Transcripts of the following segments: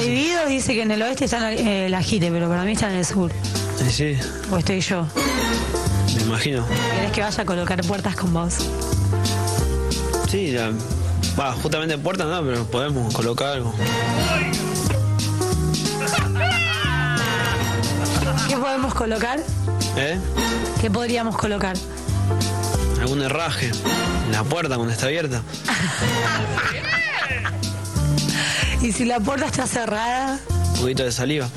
Dividido dice que en el oeste está el ajite, pero para mí está en el sur. Sí, sí, O estoy yo. me imagino. ¿Querés que vaya a colocar puertas con vos? Sí, ya. Va, justamente puerta no, pero podemos colocar algo. ¿Qué podemos colocar? ¿Eh? ¿Qué podríamos colocar? Algún herraje. En la puerta cuando está abierta. Y si la puerta está cerrada, Un poquito de saliva.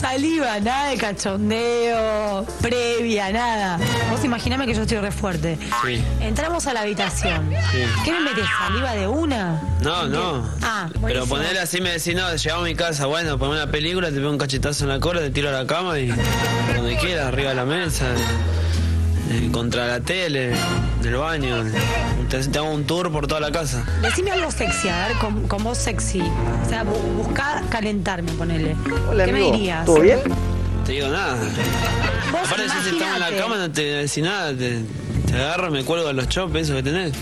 saliva, nada de cachondeo, previa, nada. Vos imaginame que yo estoy re fuerte. Sí. Entramos a la habitación. Sí. ¿Qué me metes? ¿Saliva de una? No, no. Ah, Pero buenísimo. ponerle así me decís, no, llegamos a mi casa, bueno, ponme una película, te pego un cachetazo en la cola, te tiro a la cama y donde quieras, arriba de la mesa, eh, contra la tele, en el baño. Te, te hago un tour por toda la casa. Decime algo sexy, a ver, con, con voz sexy. O sea, bu- busca calentarme, ponele. Hola, ¿Qué amigo. me dirías? ¿Todo bien? Te digo nada. Vos Aparte, si estamos en la cama, no te decís nada, te, te agarro, me cuelgo de los chops, esos que tenés.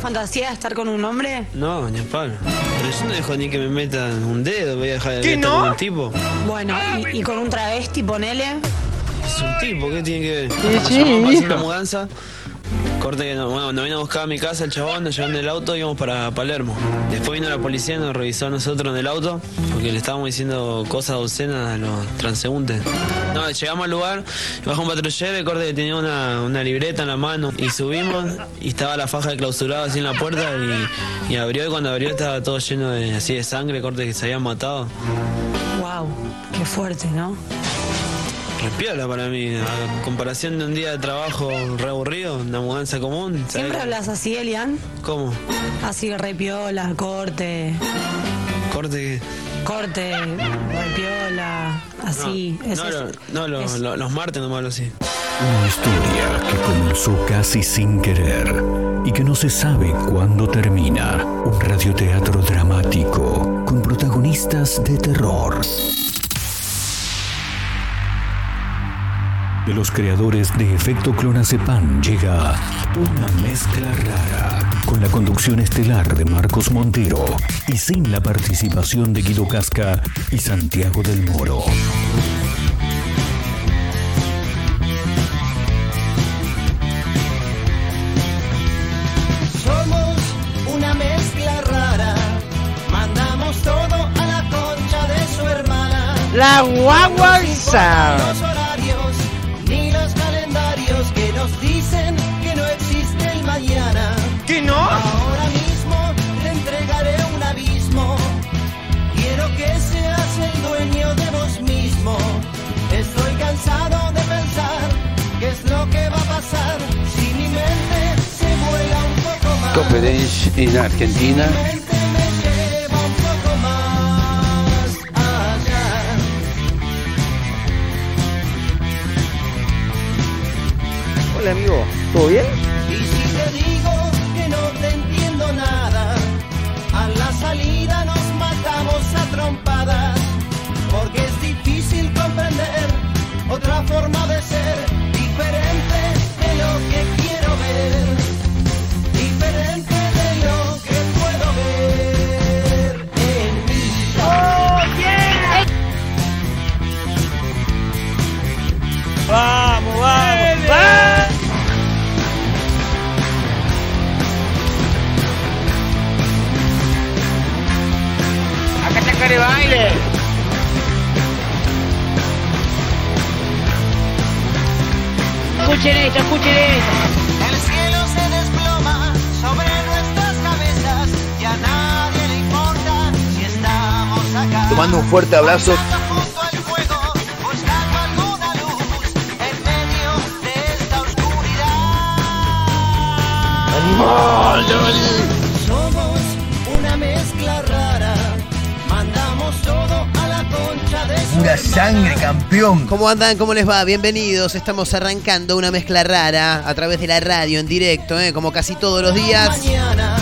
¿Tenés alguna fantasía de estar con un hombre? No, ni a palo. Pero yo no dejo ni que me metan un dedo, voy a dejar de ¿Qué, estar no? con un tipo. Bueno, y, y con un travesti, ponele. Es un tipo, ¿qué tiene que ver? Sí, sí, una mudanza. Corte que no, bueno, nos vino a buscar a mi casa el chabón, nos llevaron del auto y íbamos para Palermo. Después vino la policía nos revisó a nosotros en el auto porque le estábamos diciendo cosas obscenas a los transeúntes. Llegamos al lugar, bajó un patrullero y corte que tenía una, una libreta en la mano y subimos y estaba la faja de clausurado así en la puerta y, y abrió y cuando abrió estaba todo lleno de así de sangre, corte que se habían matado. Wow, qué fuerte, ¿no? Respiola para mí, a comparación de un día de trabajo re aburrido, una mudanza común. ¿sabes? ¿Siempre hablas así, Elian? ¿Cómo? Así, repiola, corte, Corte que. corte, repiola, así. No, no, eso. no, lo- Es- lo- los martes no me hablo así. Una historia que comenzó casi sin querer y que no se sabe cuándo termina. Un radioteatro dramático con protagonistas de terror. De los creadores de Efecto Clonazepam llega una mezcla rara con la conducción estelar de Marcos Montero y sin la participación de Guido Casca y Santiago del Moro. Somos una mezcla rara, mandamos todo a la concha de Conference en Argentina. Hola, amigo. ¿Todo bien? Y si te digo que no te entiendo nada, a la salida nos matamos a trompadas, porque es difícil comprender otra forma de ser, de esta oscuridad. Somos una mezcla rara, mandamos todo a la concha de su Pura sangre, campeón. ¿Cómo andan? ¿Cómo les va? Bienvenidos. Estamos arrancando una mezcla rara a través de la radio en directo, ¿eh? como casi todos los días. mañana.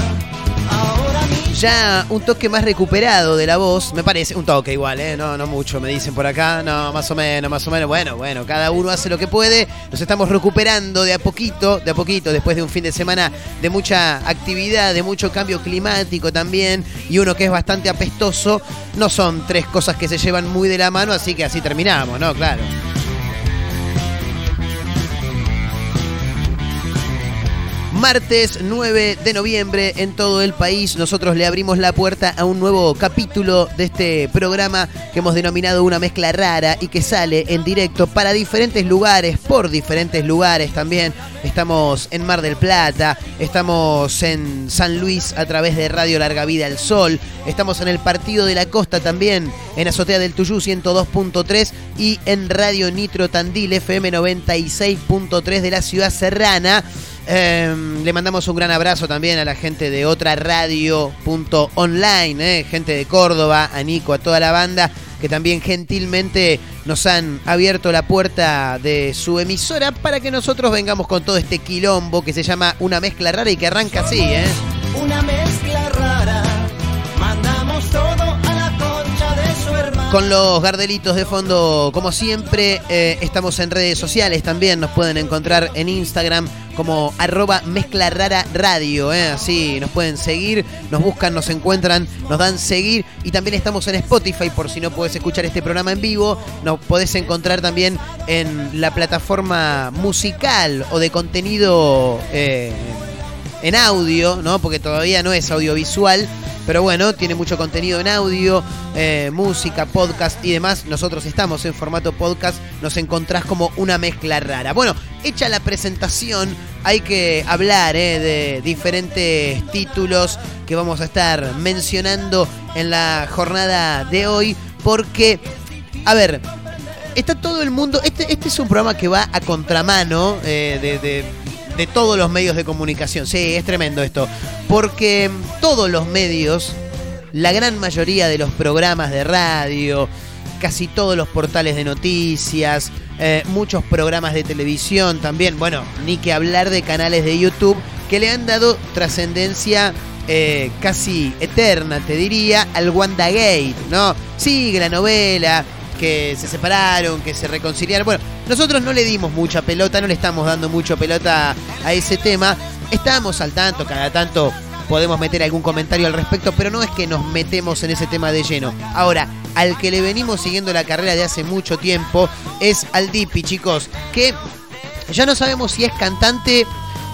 Ya un toque más recuperado de la voz, me parece, un toque igual, ¿eh? No, no mucho, me dicen por acá, no, más o menos, más o menos, bueno, bueno, cada uno hace lo que puede, nos estamos recuperando de a poquito, de a poquito, después de un fin de semana de mucha actividad, de mucho cambio climático también, y uno que es bastante apestoso, no son tres cosas que se llevan muy de la mano, así que así terminamos, ¿no? Claro. Martes 9 de noviembre en todo el país nosotros le abrimos la puerta a un nuevo capítulo de este programa que hemos denominado una mezcla rara y que sale en directo para diferentes lugares, por diferentes lugares también. Estamos en Mar del Plata, estamos en San Luis a través de Radio Larga Vida al Sol, estamos en el Partido de la Costa también, en Azotea del Tuyú 102.3 y en Radio Nitro Tandil FM 96.3 de la ciudad serrana. Eh, le mandamos un gran abrazo también a la gente de otra radio.online, eh, gente de Córdoba, a Nico, a toda la banda, que también gentilmente nos han abierto la puerta de su emisora para que nosotros vengamos con todo este quilombo que se llama Una Mezcla Rara y que arranca así, ¿eh? Una mezcla Con los gardelitos de fondo, como siempre, eh, estamos en redes sociales también, nos pueden encontrar en Instagram como arroba mezcla rara radio, ¿eh? así nos pueden seguir, nos buscan, nos encuentran, nos dan seguir y también estamos en Spotify por si no puedes escuchar este programa en vivo, nos podés encontrar también en la plataforma musical o de contenido eh, en audio, ¿no? porque todavía no es audiovisual. Pero bueno, tiene mucho contenido en audio, eh, música, podcast y demás. Nosotros estamos en formato podcast, nos encontrás como una mezcla rara. Bueno, hecha la presentación, hay que hablar eh, de diferentes títulos que vamos a estar mencionando en la jornada de hoy. Porque, a ver, está todo el mundo. Este, este es un programa que va a contramano eh, de, de- de todos los medios de comunicación. Sí, es tremendo esto. Porque todos los medios, la gran mayoría de los programas de radio, casi todos los portales de noticias, eh, muchos programas de televisión también, bueno, ni que hablar de canales de YouTube que le han dado trascendencia eh, casi eterna, te diría, al WandaGate, ¿no? Sigue la novela, que se separaron, que se reconciliaron. Bueno, nosotros no le dimos mucha pelota, no le estamos dando mucha pelota a ese tema. Estamos al tanto, cada tanto podemos meter algún comentario al respecto, pero no es que nos metemos en ese tema de lleno. Ahora, al que le venimos siguiendo la carrera de hace mucho tiempo es al Dipi, chicos, que ya no sabemos si es cantante,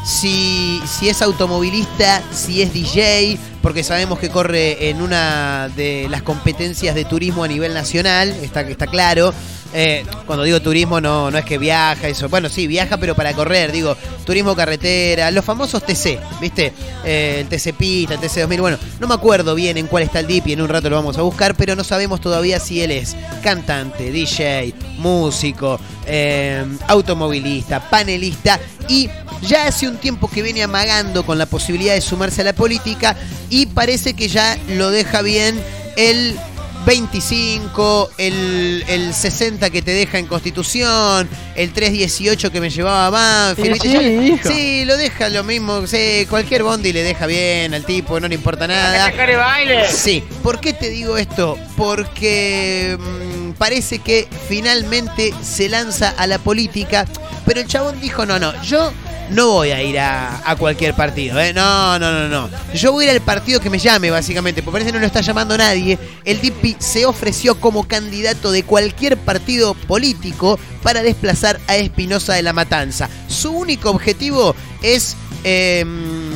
si, si es automovilista, si es DJ, porque sabemos que corre en una de las competencias de turismo a nivel nacional, está, está claro. Eh, cuando digo turismo no, no es que viaja, eso. Bueno, sí, viaja, pero para correr, digo, turismo carretera, los famosos TC, ¿viste? Eh, el TC Pista, el TC 2000, bueno, no me acuerdo bien en cuál está el DIP y en un rato lo vamos a buscar, pero no sabemos todavía si él es cantante, DJ, músico, eh, automovilista, panelista y ya hace un tiempo que viene amagando con la posibilidad de sumarse a la política y parece que ya lo deja bien el 25, el, el 60 que te deja en Constitución, el 318 que me llevaba más. Sí, sí, lo deja lo mismo, sí, cualquier bondi le deja bien al tipo, no le importa nada. ¡Sacar de baile! Sí, ¿por qué te digo esto? Porque mm, parece que finalmente se lanza a la política, pero el chabón dijo, no, no, yo no voy a ir a, a cualquier partido, ¿eh? No, no, no, no. Yo voy a ir al partido que me llame, básicamente, porque parece que no lo está llamando nadie. El Dipi se ofreció como candidato de cualquier partido político para desplazar a Espinosa de la Matanza. Su único objetivo es... em,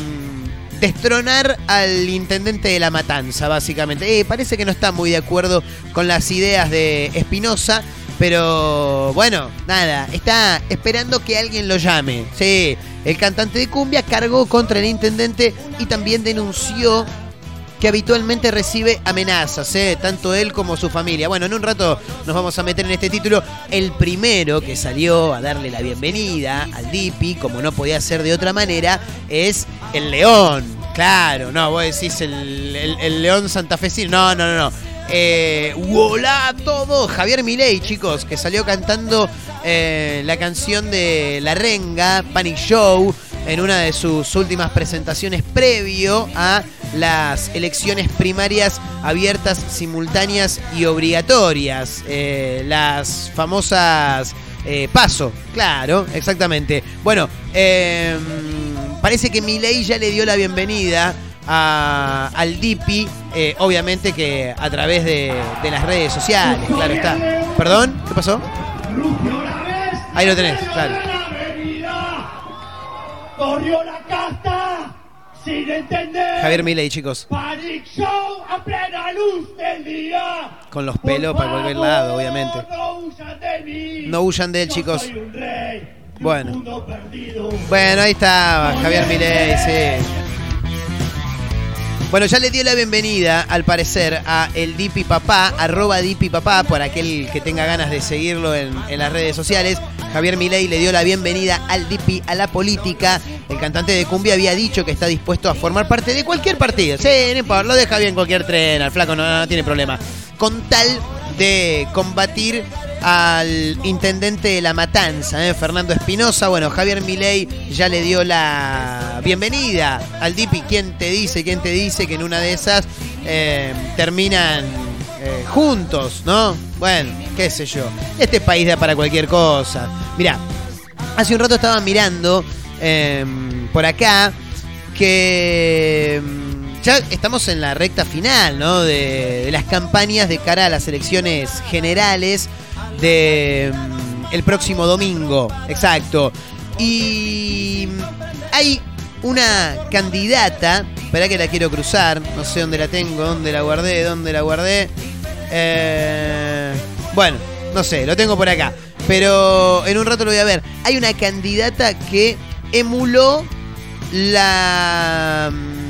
destronar al intendente de la matanza, básicamente. Eh, parece que no está muy de acuerdo con las ideas de Espinosa, pero bueno, nada, está esperando que alguien lo llame. Sí, el cantante de cumbia cargó contra el intendente y también denunció que habitualmente recibe amenazas, ¿eh? tanto él como su familia. Bueno, en un rato nos vamos a meter en este título. El primero que salió a darle la bienvenida al Dipi, como no podía ser de otra manera, es el León. Claro, no, vos decís el, el- el León santafesino. No, no, no, no. Eh, ¡Hola a todos! Javier Milei, chicos, que salió cantando eh, la canción de La Renga, Panic Show, en una de sus últimas presentaciones previo a las elecciones primarias abiertas, simultáneas y obligatorias. Eh, las famosas eh, paso, claro, exactamente. Bueno, eh, parece que Milei ya le dio la bienvenida a- al DIPI, eh, obviamente que a través de, de las redes sociales, claro está. ¿Perdón? ¿Qué pasó? Ahí lo tenés, claro. Corrió la casta sin entender. Javier Milei, chicos. Panic Show a plena luz del día. Con los pelos para cualquier lado, obviamente. No huyan de mí. No huyan de él, Yo chicos. soy un rey. Bueno. Mundo perdido. Bueno, ahí está Javier Milei, sí. Bueno, ya le dio la bienvenida, al parecer, a el Dipi Papá, arroba Dipi Papá, por aquel que tenga ganas de seguirlo en, en las redes sociales. Javier Milei le dio la bienvenida al Dipi, a la política. El cantante de cumbia había dicho que está dispuesto a formar parte de cualquier partido. Sí, no lo deja bien cualquier tren, al flaco no, no tiene problema. Con tal de combatir al intendente de La Matanza, ¿eh? Fernando Espinosa. Bueno, Javier Milei ya le dio la bienvenida al DIPI. ¿Quién te dice, quién te dice que en una de esas eh, terminan eh, juntos, ¿no? Bueno, qué sé yo. Este país da para cualquier cosa. Mirá, hace un rato estaba mirando eh, por acá que mm, ya estamos en la recta final, ¿no? De, las campañas de cara a las elecciones generales de mm, el próximo domingo, exacto. Y hay una candidata, espera que la quiero cruzar, no sé dónde la tengo, dónde la guardé, dónde la guardé. Eh, bueno, no sé, lo tengo por acá, pero en un rato lo voy a ver. Hay una candidata que emuló la... mm,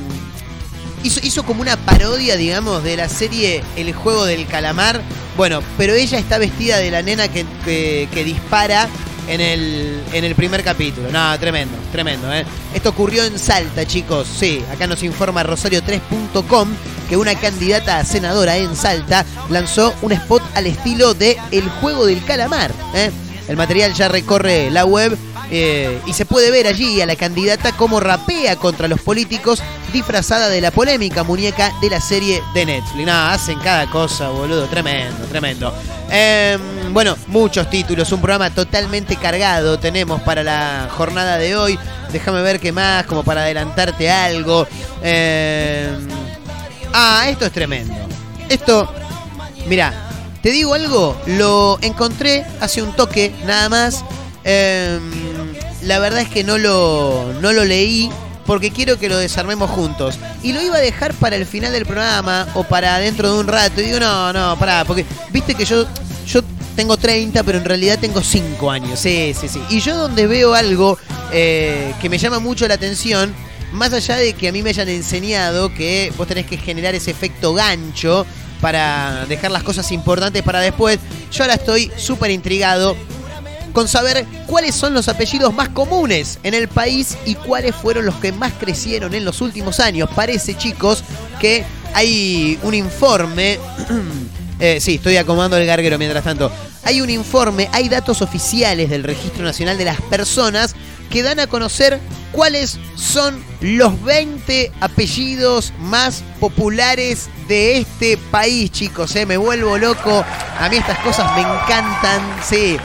Hizo, hizo como una parodia, digamos, de la serie El juego del calamar. Bueno, pero ella está vestida de la nena que, que- que dispara en el, en el primer capítulo. No, tremendo, tremendo, ¿eh? Esto ocurrió en Salta, chicos. Sí, acá nos informa Rosario3.com que una candidata a senadora en Salta lanzó un spot al estilo de El juego del calamar. ¿eh? El material ya recorre la web eh, y se puede ver allí a la candidata como rapea contra los políticos disfrazada de la polémica muñeca de la serie de Netflix. No, hacen cada cosa, boludo. Tremendo, tremendo. Eh, bueno, muchos títulos. Un programa totalmente cargado tenemos para la jornada de hoy. Déjame ver qué más, como para adelantarte algo. Eh, ah, esto es tremendo. Esto, mira, te digo algo, lo encontré hace un toque, nada más. Eh, la verdad es que no lo, no lo leí porque quiero que lo desarmemos juntos. Y lo iba a dejar para el final del programa o para dentro de un rato. Y digo, no, no, pará, porque viste que yo, yo tengo 30, pero en realidad tengo 5 años. Sí, sí, sí. Y yo donde veo algo eh, que me llama mucho la atención, más allá de que a mí me hayan enseñado que vos tenés que generar ese efecto gancho para dejar las cosas importantes para después, yo ahora estoy súper intrigado con saber cuáles son los apellidos más comunes en el país y cuáles fueron los que más crecieron en los últimos años. Parece, chicos, que hay un informe. Eh, sí, estoy acomodando el garguero mientras tanto. Hay un informe, hay datos oficiales del Registro Nacional de las Personas que dan a conocer cuáles son los 20 apellidos más populares de este país, chicos. eh. Me vuelvo loco. A mí estas cosas me encantan. Sí,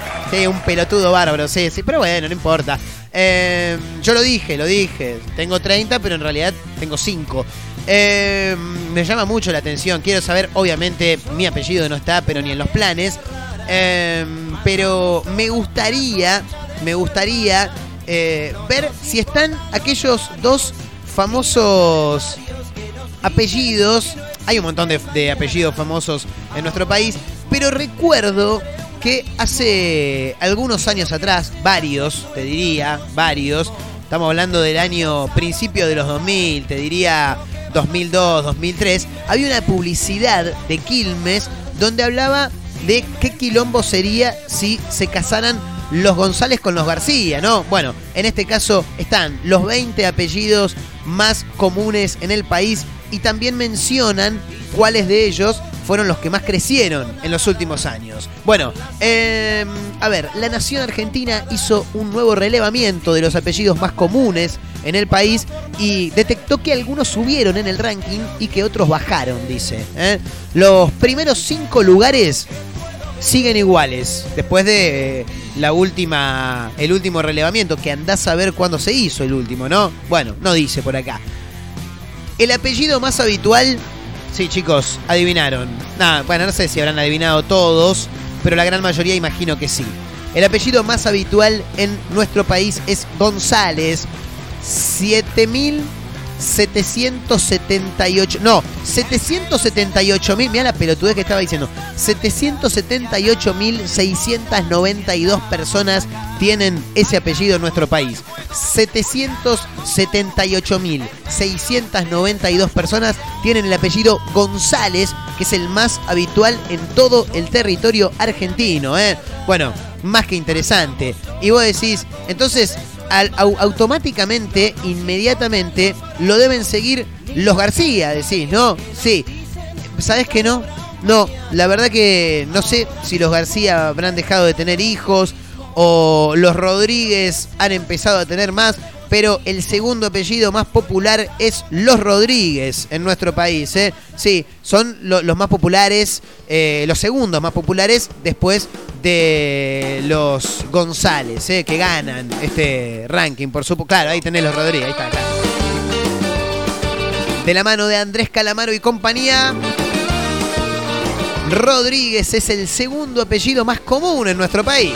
un pelotudo bárbaro, sí, sí. Pero bueno, no importa. Eh, yo lo dije, lo dije. Tengo 30, pero en realidad tengo 5. Eh, me llama mucho la atención. Quiero saber, obviamente, mi apellido no está, pero ni en los planes. Eh, pero me gustaría, me gustaría eh, ver si están aquellos dos famosos apellidos. Hay un montón de apellidos famosos en nuestro país, pero recuerdo que hace algunos años atrás, varios, te diría, varios, estamos hablando del año principio de los 2000, te diría 2002, 2003, había una publicidad de Quilmes donde hablaba de qué quilombo sería si se casaran los González con los García, ¿no? Bueno, en este caso están los 20 apellidos más comunes en el país y también mencionan cuáles de ellos fueron los que más crecieron en los últimos años. Bueno, eh, a ver, la nación argentina hizo un nuevo relevamiento de los apellidos más comunes en el país y detectó que algunos subieron en el ranking y que otros bajaron, dice. ¿eh? Los primeros cinco lugares siguen iguales después de eh, la última el último relevamiento que andás a ver cuándo se hizo el último, ¿no? Bueno, no dice por acá. El apellido más habitual, sí chicos, adivinaron. Bueno, no sé si habrán adivinado todos, pero la gran mayoría imagino que sí. El apellido más habitual en nuestro país es González. 7778, no, 778 mil, mira la pelotudez que estaba diciendo, 778 mil 692 personas tienen ese apellido en nuestro país. 778 mil 692 personas tienen el apellido González, que es el más habitual en todo el territorio argentino. ¿eh? Bueno, más que interesante. Y vos decís, entonces, al- au- automáticamente, inmediatamente, lo deben seguir los García, decís, ¿no? Sí. ¿Sabés que no? No, la verdad que no sé si los García habrán dejado de tener hijos o los Rodríguez han empezado a tener más, pero el segundo apellido más popular es los Rodríguez en nuestro país. ¿eh? Sí, son lo- los más populares, eh, los segundos más populares después de los González, ¿eh? que ganan este ranking, por supuesto. Claro, ahí tenés los Rodríguez, ahí está, claro. De la mano de Andrés Calamaro y compañía. Rodríguez es el segundo apellido más común en nuestro país.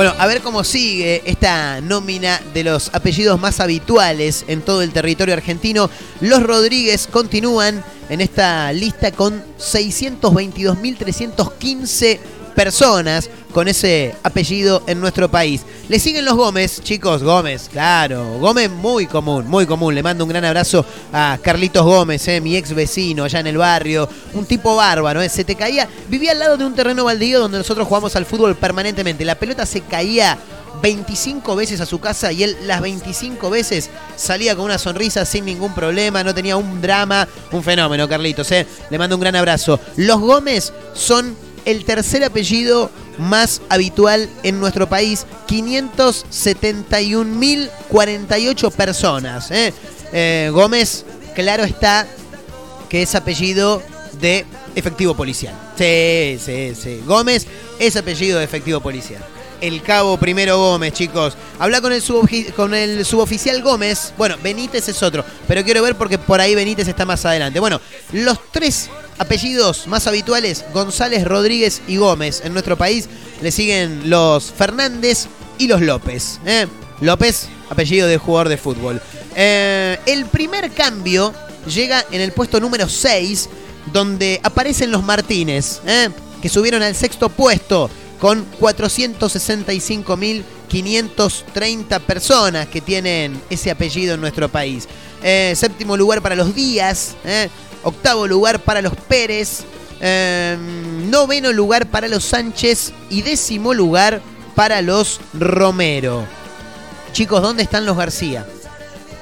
Bueno, a ver cómo sigue esta nómina de los apellidos más habituales en todo el territorio argentino. Los Rodríguez continúan en esta lista con 622.315 personas con ese apellido en nuestro país. Le siguen los Gómez, chicos, Gómez, claro. Gómez muy común, muy común. Le mando un gran abrazo a Carlitos Gómez, eh, mi ex vecino allá en el barrio. Un tipo bárbaro, eh, se te caía. Vivía al lado de un terreno baldío donde nosotros jugamos al fútbol permanentemente. La pelota se caía 25 veces a su casa y él las 25 veces salía con una sonrisa sin ningún problema, no tenía un drama, un fenómeno, Carlitos. ¿eh? Le mando un gran abrazo. Los Gómez son el tercer apellido más habitual en nuestro país, 571.048 personas. ¿eh? Eh, Gómez, claro está que es apellido de efectivo policial. Sí, sí, sí. Gómez es apellido de efectivo policial. El cabo primero Gómez, chicos. Habla con el, con el suboficial Gómez. Bueno, Benítez es otro, pero quiero ver porque por ahí Benítez está más adelante. Bueno, los tres apellidos más habituales, González, Rodríguez y Gómez en nuestro país, le siguen los Fernández y los López. ¿eh? López, apellido de jugador de fútbol. Eh, el primer cambio llega en el puesto número 6, donde aparecen los Martínez, ¿eh? que subieron al sexto puesto con 465.530 personas que tienen ese apellido en nuestro país. Séptimo lugar para los Díaz. Octavo lugar para los Pérez, eh, noveno lugar para los Sánchez y décimo lugar para los Romero. Chicos, ¿dónde están los García?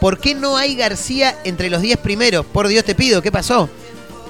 ¿Por qué no hay García entre los 10 primeros? Por Dios te pido, ¿qué pasó?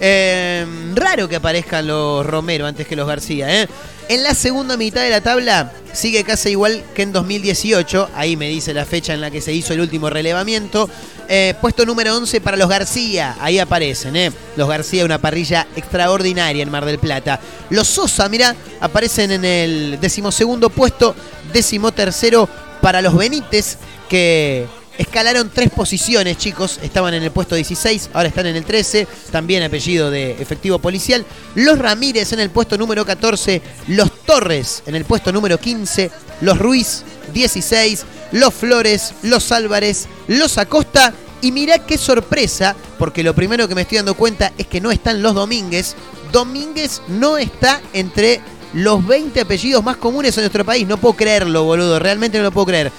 Eh, raro que aparezcan los Romero antes que los García. ¿eh? En la segunda mitad de la tabla sigue casi igual que en 2018. Ahí me dice la fecha en la que se hizo el último relevamiento. Eh, puesto número 11 para los García. Ahí aparecen. ¿eh? Los García, una parrilla extraordinaria en Mar del Plata. Los Sosa, mira, aparecen en el decimosegundo puesto. Decimotercero para los Benítez, que Escalaron tres posiciones, chicos. Estaban en el puesto 16, ahora están en el 13. También apellido de efectivo policial. Los Ramírez en el puesto número 14. Los Torres en el puesto número 15. Los Ruiz 16. Los Flores, los Álvarez, los Acosta. Y mirá qué sorpresa, porque lo primero que me estoy dando cuenta es que no están los Domínguez. Domínguez no está entre los 20 apellidos más comunes en nuestro país. No puedo creerlo, boludo. Realmente no lo puedo creer.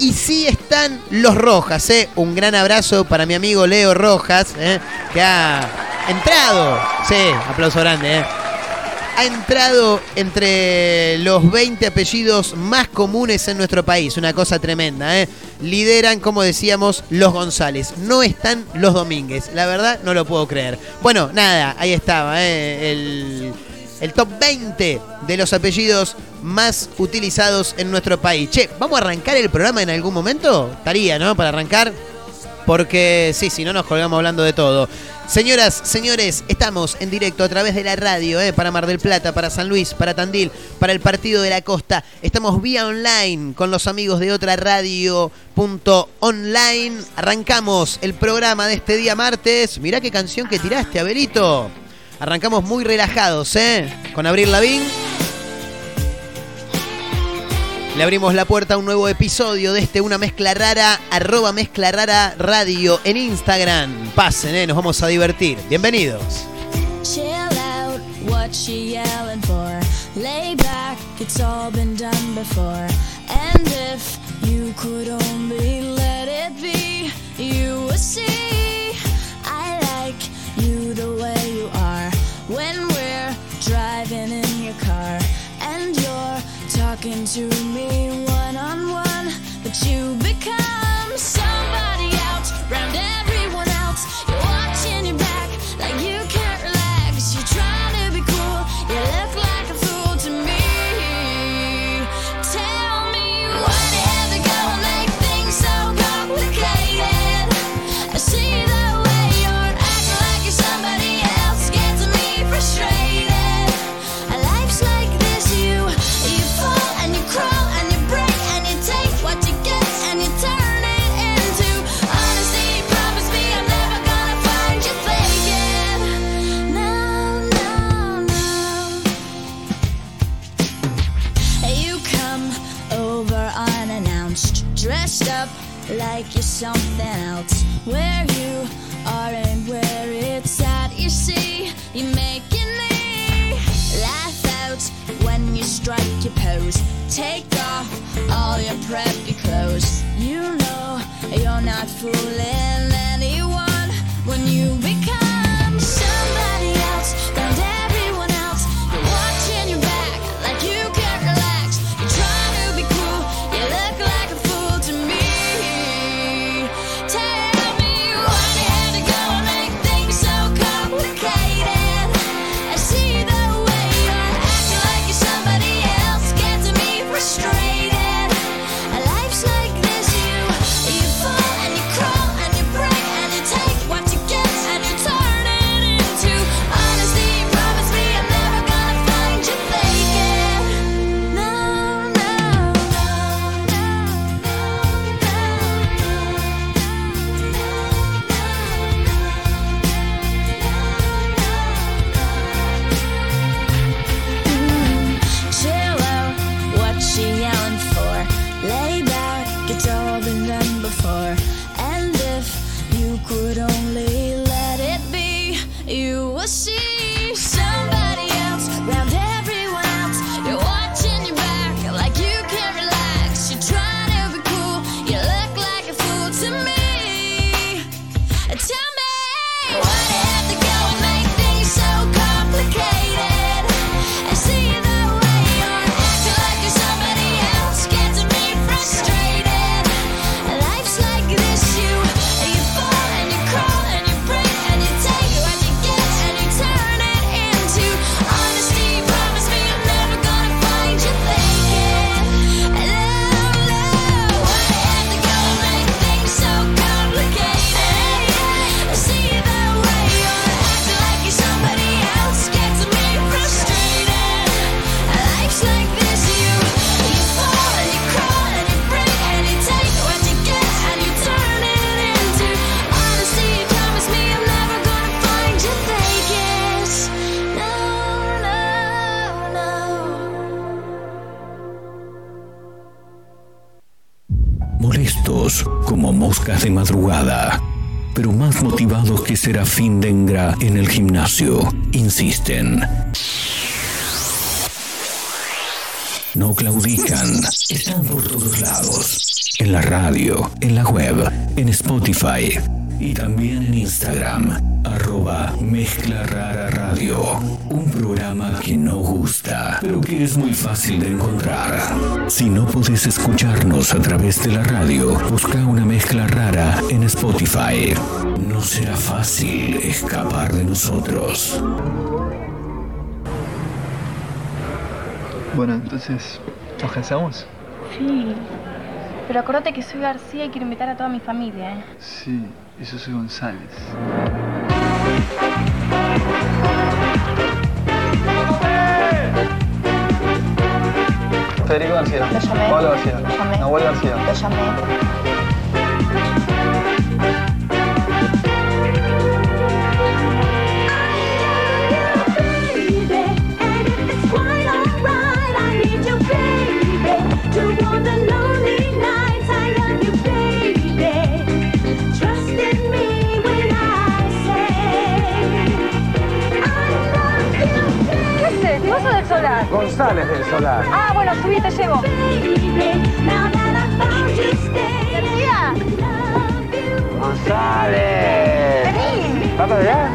Y sí están los Rojas, ¿eh? Un gran abrazo para mi amigo Leo Rojas, ¿eh? que ha entrado. Sí, aplauso grande, ¿eh? ha entrado entre los 20 apellidos más comunes en nuestro país. Una cosa tremenda, ¿eh? Lideran, como decíamos, los González. No están los Domínguez. La verdad, no lo puedo creer. Bueno, nada, ahí estaba, ¿eh? El, el top 20 de los apellidos más utilizados en nuestro país. Che, ¿vamos a arrancar el programa en algún momento? Estaría, ¿no? Para arrancar. Porque sí, si no nos colgamos hablando de todo. Señoras, señores, estamos en directo a través de la radio, ¿eh? para Mar del Plata, para San Luis, para Tandil, para el Partido de la Costa. Estamos vía online con los amigos de otra radio.online. Arrancamos el programa de este día martes. Mirá qué canción que tiraste, Abelito. Arrancamos muy relajados, ¿eh? Con Abril Lavín. Le abrimos la puerta a un nuevo episodio de este Una Mezcla Rara, arroba Mezcla Rara Radio en Instagram. Pasen, ¿eh? nos vamos a divertir. Bienvenidos. What she yelling for? Lay back, it's all been done before. And if you could only let it be, you would see. I like you the way you are when we're driving in your car and you're talking to me one on one, but you become something Serafín Dengra en el gimnasio, insisten. No claudican, están por todos lados. En la radio, en la web, en Spotify. Y también en Instagram, arroba Mezcla Rara Radio. Un programa que no gusta, pero que es muy fácil de encontrar. Si no podés escucharnos a través de la radio, busca una mezcla rara en Spotify. No será fácil escapar de nosotros. Bueno, entonces, ¿nos casamos? Sí. Pero acordate que soy García y quiero invitar a toda mi familia, ¿eh? Sí, y yo soy González. Federico García. Pablo García. Nahuel García. González del Solar. Ah, bueno, subí y te llevo. García. González. Vení. ¿Va para allá?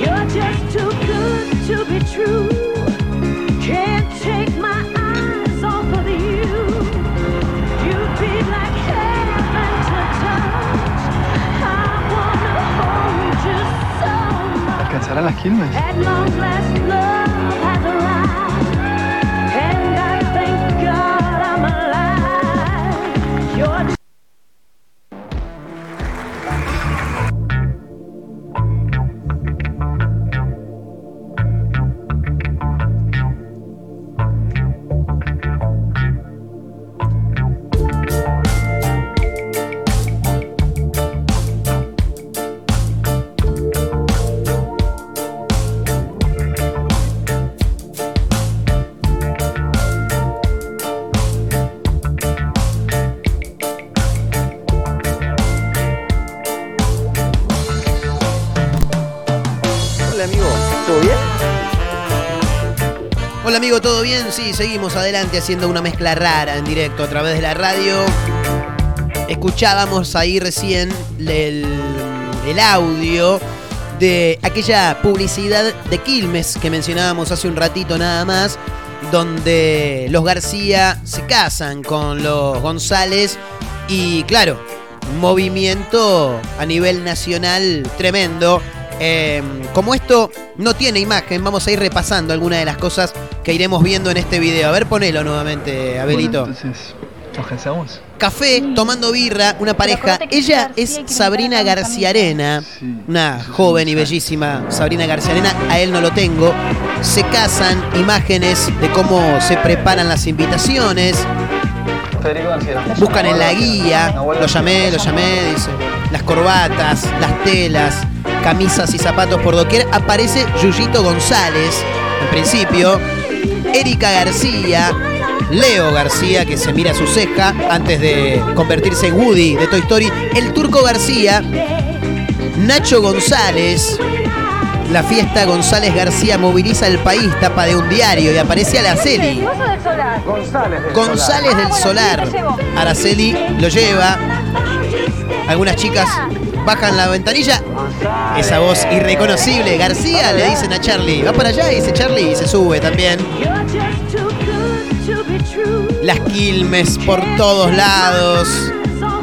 You're just too good to be true. ¿Alcanzarán las Quilmes? ¿Todo bien? Sí, seguimos adelante haciendo una mezcla rara en directo a través de la radio. Escuchábamos ahí recién el, el audio de aquella publicidad de Quilmes que mencionábamos hace un ratito nada más, donde los García se casan con los González y claro, movimiento a nivel nacional tremendo. Eh, como esto no tiene imagen, vamos a ir repasando algunas de las cosas que iremos viendo en este video. A ver, ponelo nuevamente, Abelito. Bueno, entonces, ¿nos? Café, tomando birra, una pareja. Ella es Sabrina García Arena, una joven y bellísima Sabrina García Arena. A él no lo tengo. Se casan, imágenes de cómo se preparan las invitaciones. Federico García. Buscan en la guía, lo llamé, lo llamé, dice. Las corbatas, las telas, camisas y zapatos por doquier. Aparece Yuyito González, en principio. Erika García. Leo García, que se mira su ceja antes de convertirse en Woody de Toy Story. El Turco García. Nacho González. La fiesta González García moviliza el país, tapa de un diario y aparece Araceli. González del González Solar. del Solar. Araceli lo lleva. Algunas chicas bajan la ventanilla. Esa voz irreconocible. García le dicen a Charlie. Va para allá, dice Charlie, y se sube también. Las Quilmes por todos lados.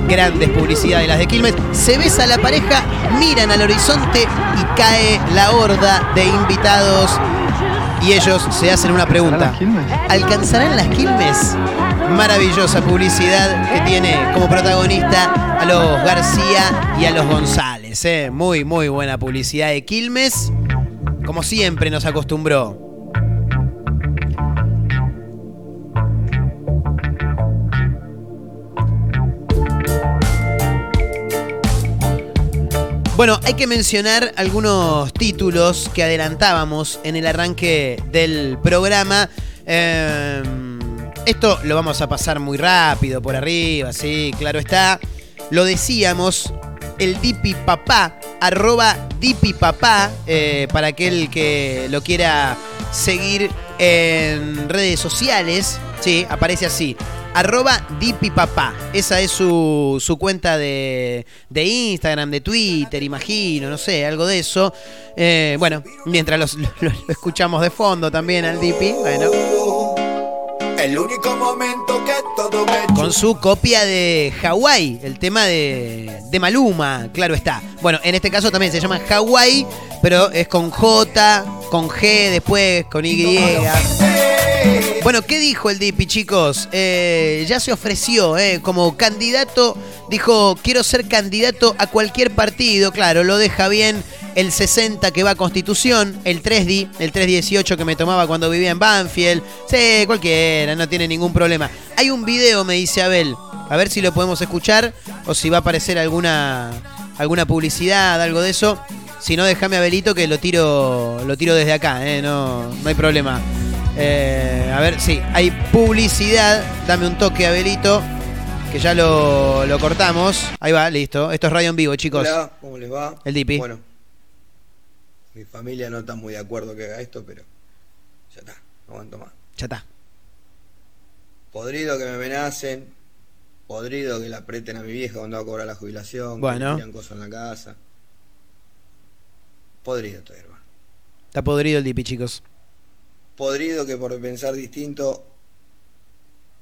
Grandes publicidades las de Quilmes. Se besa la pareja, miran al horizonte y cae la horda de invitados. Y ellos se hacen una pregunta. ¿Alcanzarán las Quilmes? Maravillosa publicidad que tiene como protagonista a los García y a los González. ¿eh? Muy, muy buena publicidad de Quilmes. Como siempre nos acostumbró. Bueno, hay que mencionar algunos títulos que adelantábamos en el arranque del programa. Eh, esto lo vamos a pasar muy rápido por arriba, sí, claro está. Lo decíamos, el Dipi Papá, arroba Dipi Papá, eh, para aquel que lo quiera seguir en redes sociales. Sí, aparece así. Arroba dipipapá. Esa es su, su cuenta de, de Instagram, de Twitter, imagino, no sé, algo de eso. Eh, bueno, mientras los- lo, lo escuchamos de fondo también al Dipi, bueno. El único momento que todo me Con su copia de Hawái, el tema de, de Maluma, claro está. Bueno, en este caso también se llama Hawái, pero es con J, con G después, con Y. Bueno, ¿qué dijo el Dipi, chicos? Eh, ya se ofreció eh, como candidato, dijo, quiero ser candidato a cualquier partido, claro, lo deja bien el 60 que va a Constitución, el 3D, el 318 que me tomaba cuando vivía en Banfield, sí, cualquiera, no tiene ningún problema. Hay un video, me dice Abel, a ver si lo podemos escuchar o si va a aparecer alguna, alguna publicidad, algo de eso. Si no, déjame Abelito que lo tiro, lo tiro desde acá, eh, no, no hay problema. Eh, a ver, sí, hay publicidad. Dame un toque, Abelito, que ya lo, lo cortamos. Ahí va, listo. Esto es radio en vivo, chicos. Hola, ¿cómo les va? El Dipi. Bueno, mi familia no está muy de acuerdo que haga esto, pero ya está, no aguanto más. Ya está. Podrido que me amenacen, podrido que le aprieten a mi vieja cuando va a cobrar la jubilación, Bueno. que tiran cosas en la casa. Podrido estoy, hermano. Está podrido el Dipi, chicos. Podrido que por pensar distinto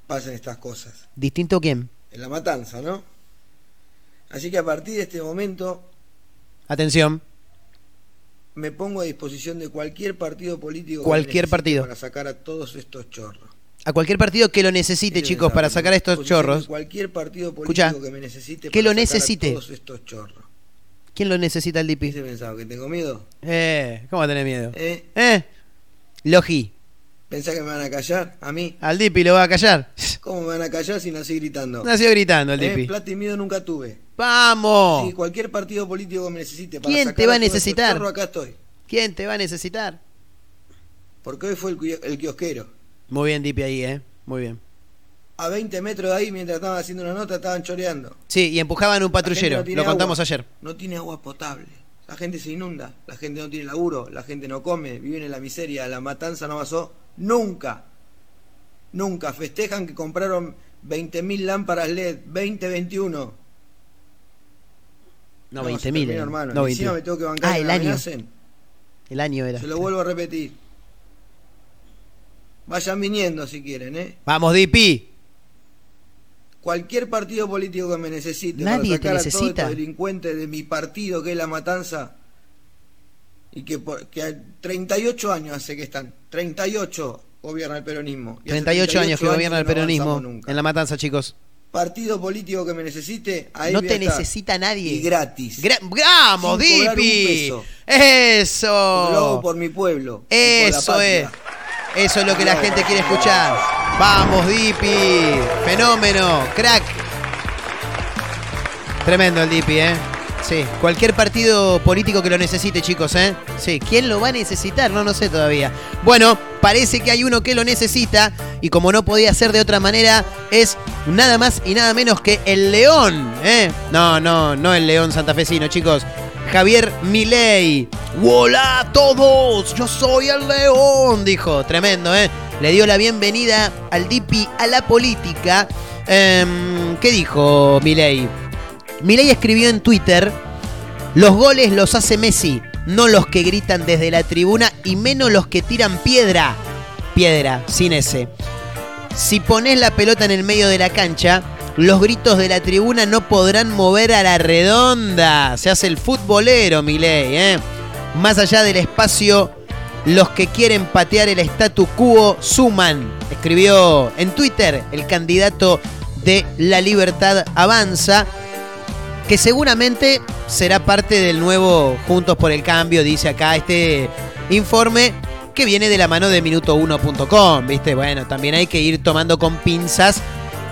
pasen estas cosas. ¿Distinto quién? En la matanza, ¿no? Así que a partir de este momento Atención. me pongo a disposición de cualquier partido político Cualquier necesite partido. para sacar a todos estos chorros. A cualquier partido que lo necesite, chicos, para sacar a estos chorros. Cualquier partido político Escucha, que me necesite que para lo sacar a necesite. todos estos chorros. ¿Quién lo necesita el? ¿Ese pensado que tengo miedo? Eh, ¿cómo va a tener miedo? ¿Eh? Eh. Logi. ¿Pensás que me van a callar? ¿A mí? Al Dipi lo va a callar. ¿Cómo me van a callar si nací gritando? Nació gritando el ¿Eh? Dipi. Plata y miedo nunca tuve. ¡Vamos! Sí, cualquier partido político que me necesite para ¿Quién te va a estos necesitar? chorros, acá estoy. ¿Quién te va a necesitar? Porque hoy fue el, el kiosquero. Muy bien, Dipi, ahí, ¿eh? Muy bien. A 20 metros de ahí, mientras estaban haciendo una nota, estaban choreando. Sí, y empujaban un patrullero. no lo contamos agua. ayer. No tiene agua potable. La gente se inunda. La gente no tiene laburo. La gente no come. Viven en la miseria. La matanza no pasó nunca. Nunca. Festejan que compraron 20.000 lámparas LED. 2021. No, se 20.000. terminó, eh. hermano. No, Y encima 20.000. me tengo que bancar Ah, el año. amenacen. El año era. Se lo vuelvo a repetir. Vayan viniendo si quieren, ¿eh? Vamos, Dipi. Cualquier partido político que me necesite Nadie te para sacar a todos necesita. estos delincuentes de mi partido, que es la matanza, y que, por- que hay 38 años hace que están, 38 gobierna el peronismo. Y hace 38 años que gobierna el peronismo en la matanza, chicos. Partido político que me necesite, ahí no a te necesita nadie. Y gratis. Gra- ¡Vamos, Dipi! ¡Eso! Lo hago por mi pueblo. Eso es. Eso es lo que la gente quiere escuchar. Vamos, Dipi. Fenómeno, crack. Tremendo el Dipi, ¿eh? Sí, cualquier partido político que lo necesite, chicos, ¿eh? Sí, ¿quién lo va a necesitar? No, no sé todavía. Bueno, parece que hay uno que lo necesita y como no podía ser de otra manera, es nada más y nada menos que el León, ¿eh? No, no, no el León santafesino, chicos. Javier Milei. ¡Hola a todos! Yo soy el León, dijo. Tremendo, ¿eh? Le dio la bienvenida al Dipi a la política. Em, ¿Qué dijo Milei? Milei escribió en Twitter, los goles los hace Messi, no los que gritan desde la tribuna y menos los que tiran piedra. Piedra, sin ese. Si pones la pelota en el medio de la cancha, los gritos de la tribuna no podrán mover a la redonda. Se hace el futbolero, Milei, ¿eh? Más allá del espacio, los que quieren patear el statu quo suman. Escribió en Twitter el candidato de La Libertad Avanza, que seguramente será parte del nuevo Juntos por el Cambio, dice acá este informe que viene de la mano de minuto1.com, ¿viste? Bueno, también hay que ir tomando con pinzas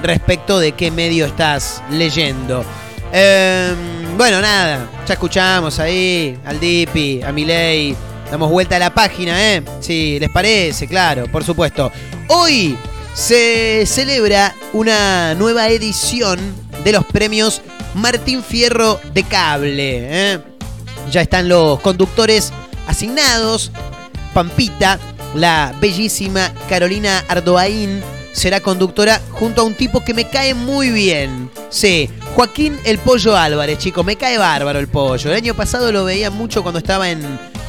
respecto de qué medio estás leyendo. Eh, bueno, nada, ya escuchamos ahí al Dipi, a Milei, damos vuelta a la página, ¿eh? Si les parece, claro, por supuesto. Hoy se celebra una nueva edición de los premios Martín Fierro de Cable. ¿eh? Ya están los conductores asignados. Pampita, la bellísima Carolina Ardoaín, será conductora junto a un tipo que me cae muy bien. Sí, Joaquín el Pollo Álvarez, chicos, me cae bárbaro el pollo. El año pasado lo veía mucho cuando estaba en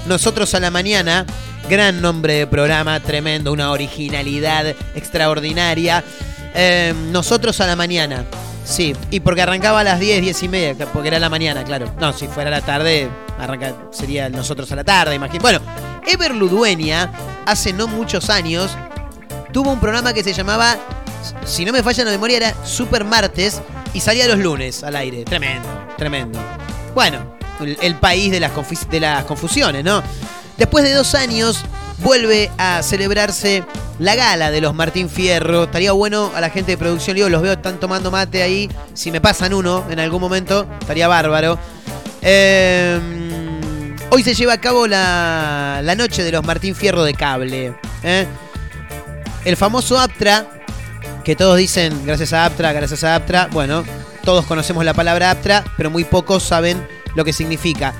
Nosotros a la Mañana. Gran nombre de programa, tremendo, una originalidad extraordinaria. Eh, Nosotros a la Mañana. Sí, y porque arrancaba a las 10, 10 y media, porque era la mañana, claro. No, si fuera la tarde, arranca, sería nosotros a la tarde, imagino. Bueno, Ever Ludueña, hace no muchos años, tuvo un programa que se llamaba, si no me falla la memoria, era Super Martes y salía los lunes al aire. Tremendo, tremendo. Bueno, el, país de las, de las confusiones, ¿no? Después de dos años, vuelve a celebrarse la gala de los Martín Fierro. Estaría bueno a la gente de producción, digo, los veo están tomando mate ahí. Si me pasan uno en algún momento, estaría bárbaro. Eh, hoy se lleva a cabo la, la noche de los Martín Fierro de cable. ¿eh? El famoso Aptra, que todos dicen gracias a Aptra, gracias a Aptra. Bueno, todos conocemos la palabra Aptra, pero muy pocos saben lo que significa.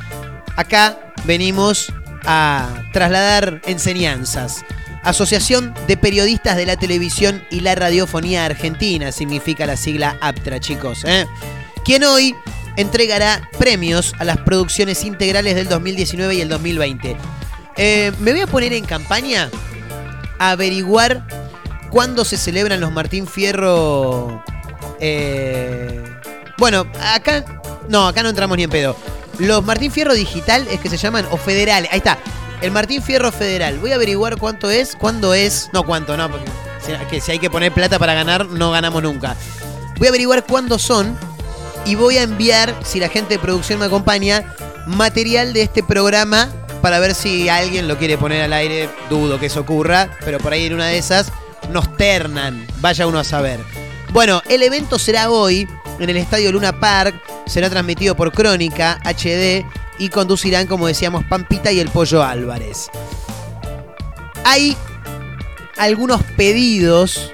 Acá venimos a trasladar enseñanzas. Asociación de Periodistas de la Televisión y la Radiofonía Argentina significa la sigla APTRA, chicos. ¿eh? Quien hoy entregará premios a las producciones integrales del 2019 y el 2020. Eh, me voy a poner en campaña a averiguar cuándo se celebran los Martín Fierro. eh, bueno, acá. No, acá no entramos ni en pedo. Los Martín Fierro Digital es que se llaman, o Federal. Ahí está. El Martín Fierro Federal. Voy a averiguar cuánto es, cuándo es. No, cuánto, no, porque que si hay que poner plata para ganar, no ganamos nunca. Voy a averiguar cuándo son y voy a enviar, si la gente de producción me acompaña, material de este programa para ver si alguien lo quiere poner al aire. Dudo que eso ocurra, pero por ahí en una de esas nos ternan. Vaya uno a saber. Bueno, el evento será hoy en el Estadio Luna Park. Será transmitido por Crónica HD y conducirán, como decíamos, Pampita y el Pollo Álvarez. Hay algunos pedidos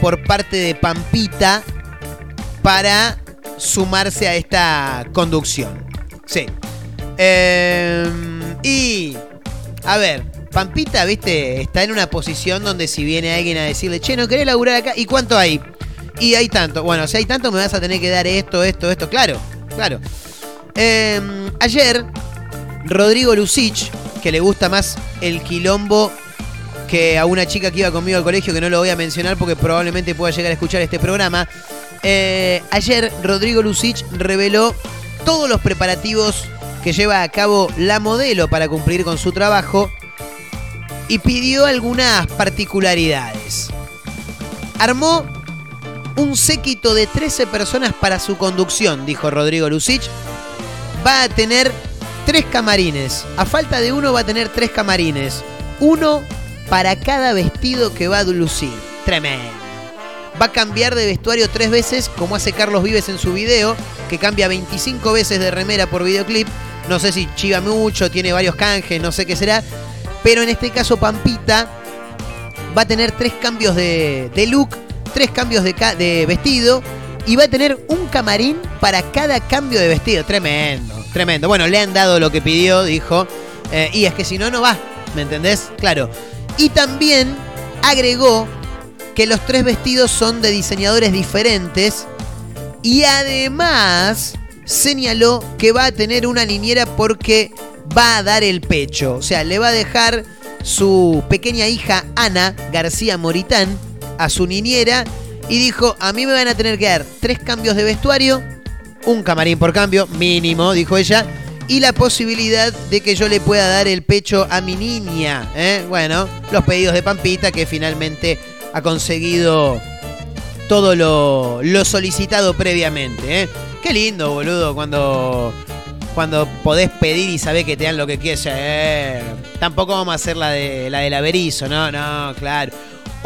por parte de Pampita para sumarse a esta conducción. Sí. Eh, y, a ver, Pampita, viste, está en una posición donde si viene alguien a decirle, che, ¿no querés laburar acá? ¿Y cuánto hay? Y hay tanto. Bueno, si hay tanto me vas a tener que dar esto, esto, esto. Claro, claro. Eh, ayer, Rodrigo Lucich, que le gusta más el quilombo que a una chica que iba conmigo al colegio, que no lo voy a mencionar porque probablemente pueda llegar a escuchar este programa. Eh, ayer Rodrigo Lucich reveló todos los preparativos que lleva a cabo la modelo para cumplir con su trabajo y pidió algunas particularidades. Armó un séquito de 13 personas para su conducción, dijo Rodrigo Lucich. Va a tener tres camarines. A falta de uno va a tener tres camarines. Uno para cada vestido que va a lucir. Tremendo. Va a cambiar de vestuario tres veces, como hace Carlos Vives en su video, que cambia 25 veces de remera por videoclip. No sé si chiva mucho, tiene varios canjes, no sé qué será. Pero en este caso, Pampita va a tener tres cambios de, de look, tres cambios de, ca- de vestido y va a tener un camarín para cada cambio de vestido. Tremendo, tremendo. Bueno, le han dado lo que pidió, dijo. eh, y es que si no, no va. ¿Me entendés? Claro. Y también agregó que los tres vestidos son de diseñadores diferentes. Y además señaló que va a tener una niñera porque va a dar el pecho. O sea, le va a dejar su pequeña hija Ana García Moritán a su niñera y dijo, a mí me van a tener que dar tres cambios de vestuario, un camarín por cambio, mínimo, dijo ella, y la posibilidad de que yo le pueda dar el pecho a mi niña. ¿eh? Bueno, los pedidos de Pampita que finalmente ha conseguido todo lo, lo solicitado previamente. ¿eh? Qué lindo, boludo, cuando, cuando podés pedir y sabés que te dan lo que quieres. Eh, tampoco vamos a hacer la de la del averizo, no, no, claro.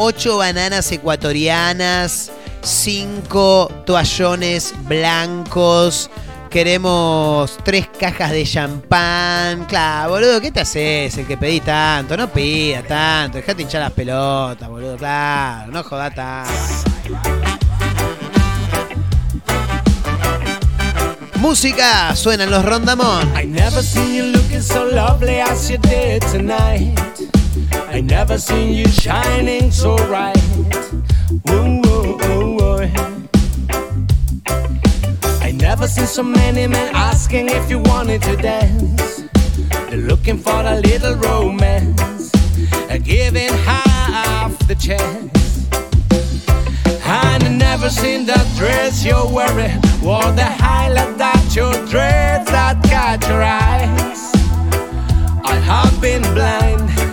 Ocho bananas ecuatorianas, cinco toallones blancos. Queremos tres cajas de champán. Claro, boludo, ¿qué te haces? El que pedí tanto. No pida tanto. Dejate hinchar las pelotas, boludo. Claro, no joda tanto. Música, suenan los rondamón. I never seen you looking so lovely as you did tonight. I never seen you shining so bright. I never seen so many men asking if you wanted to dance. They're looking for a little romance, giving half the chance. And I never seen that dress you're wearing, or the highlight that your dreads that caught your eyes. I have been blind.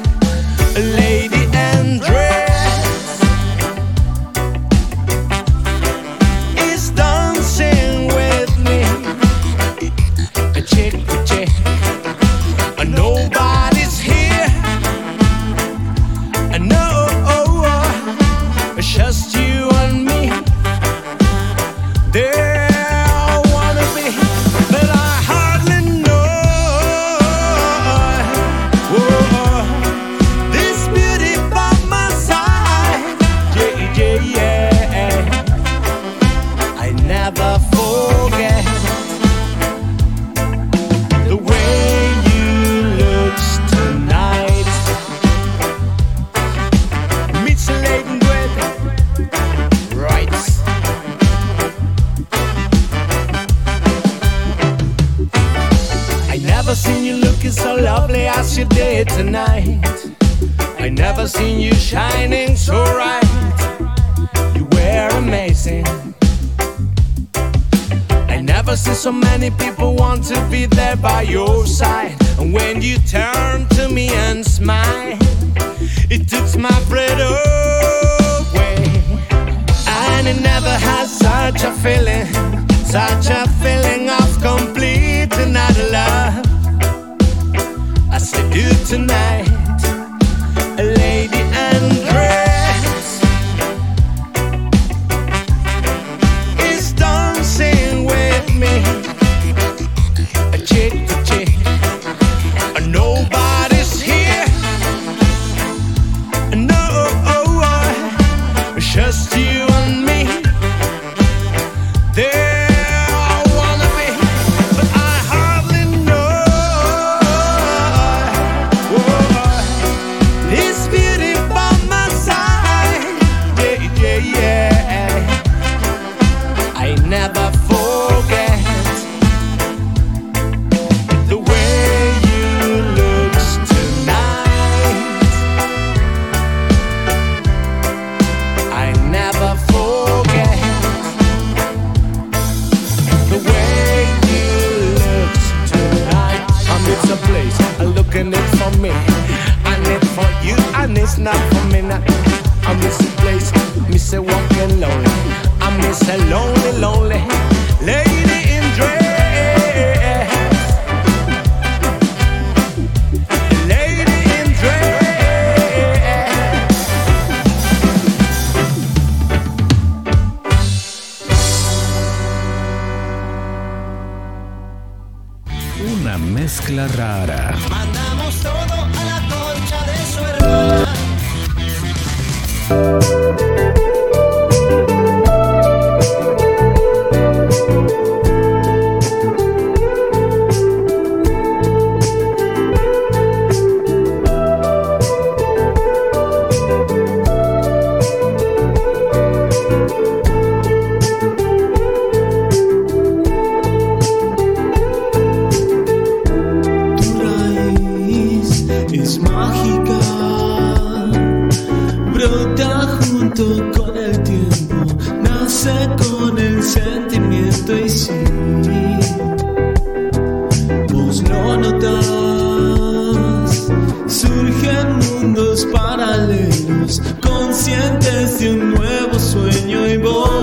chegou.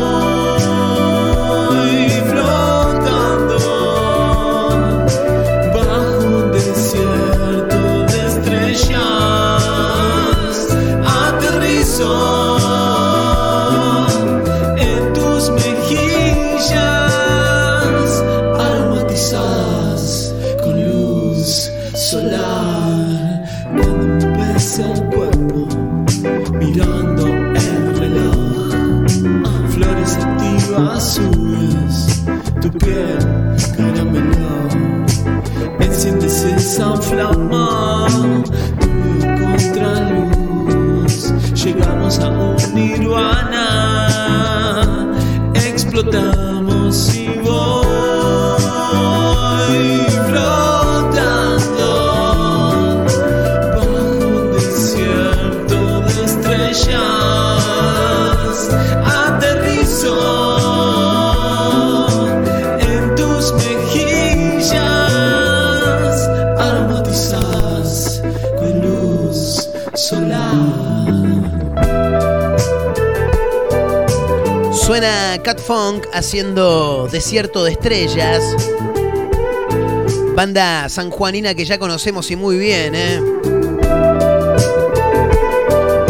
Funk haciendo Desierto de Estrellas. Banda sanjuanina que ya conocemos y muy bien, ¿eh?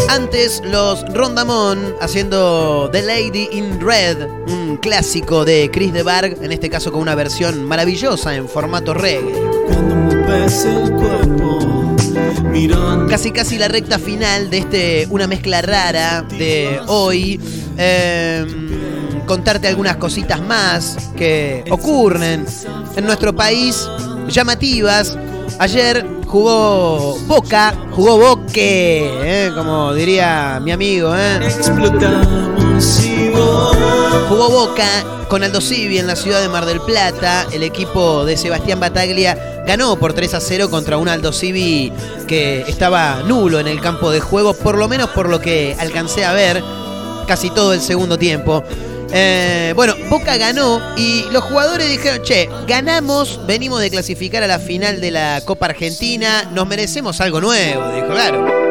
Antes los Rondamón haciendo The Lady in Red, un clásico de Chris de Barg, en este caso con una versión maravillosa en formato reggae. Casi casi la recta final de este una mezcla rara de hoy. Eh, contarte algunas cositas más que ocurren en nuestro país, llamativas. Ayer jugó Boca, jugó Boque, eh, como diría mi amigo. eh. Jugó Boca con Aldo Civi en la ciudad de Mar del Plata. El equipo de Sebastián Bataglia ganó por 3 a 0 contra un Aldo Civi que estaba nulo en el campo de juego, por lo menos por lo que alcancé a ver casi todo el segundo tiempo. Eh, bueno, Boca ganó y los jugadores dijeron, che, ganamos, venimos de clasificar a la final de la Copa Argentina, nos merecemos algo nuevo, dijo, claro.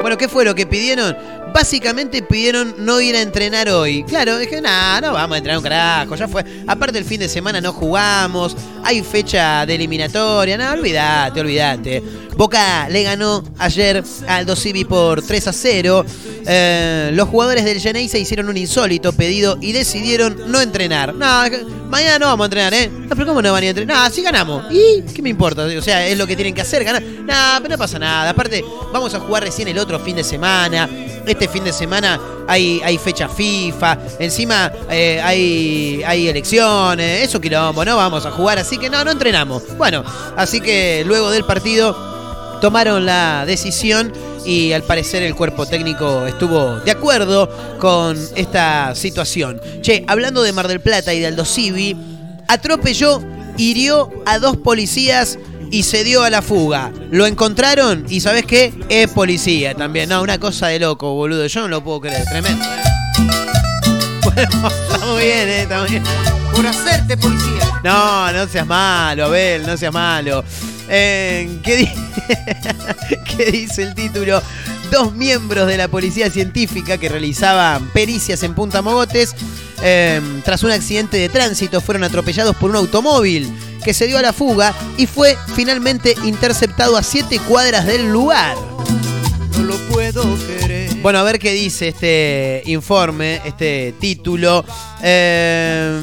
Bueno, ¿qué fue lo que pidieron? Básicamente pidieron no ir a entrenar hoy. Claro, dije, nah, no vamos a entrenar un carajo, ya fue. Aparte el fin de semana no jugamos, hay fecha de eliminatoria, no, olvídate, olvídate. Boca le ganó ayer al Civi por 3 a 0. Eh, los jugadores del Genei se hicieron un insólito pedido y decidieron no entrenar. No, mañana no vamos a entrenar, ¿eh? No, pero ¿cómo no van a entrenar? No, sí ganamos. ¿Y qué me importa? O sea, es lo que tienen que hacer, ganar. No, pero no pasa nada. Aparte, vamos a jugar recién el otro fin de semana. Este fin de semana hay, hay fecha FIFA. Encima eh, hay, hay elecciones. Eso quilombo, no vamos a jugar. Así que no, no entrenamos. Bueno, así que luego del partido tomaron la decisión y al parecer el cuerpo técnico estuvo de acuerdo con esta situación. Che, hablando de Mar del Plata y de Aldo Civi, atropelló, hirió a dos policías y se dio a la fuga. Lo encontraron y ¿sabes qué? Es policía también. No, una cosa de loco, boludo. Yo no lo puedo creer. Tremendo. ¿eh? Bueno, está muy bien, ¿eh? Está muy bien. Por hacerte policía. No, no seas malo, Abel, no seas malo. Eh, ¿qué, di- ¿Qué dice el título? Dos miembros de la policía científica que realizaban pericias en Punta Mogotes, eh, tras un accidente de tránsito, fueron atropellados por un automóvil que se dio a la fuga y fue finalmente interceptado a siete cuadras del lugar. No lo puedo querer. Bueno, a ver qué dice este informe, este título. Eh,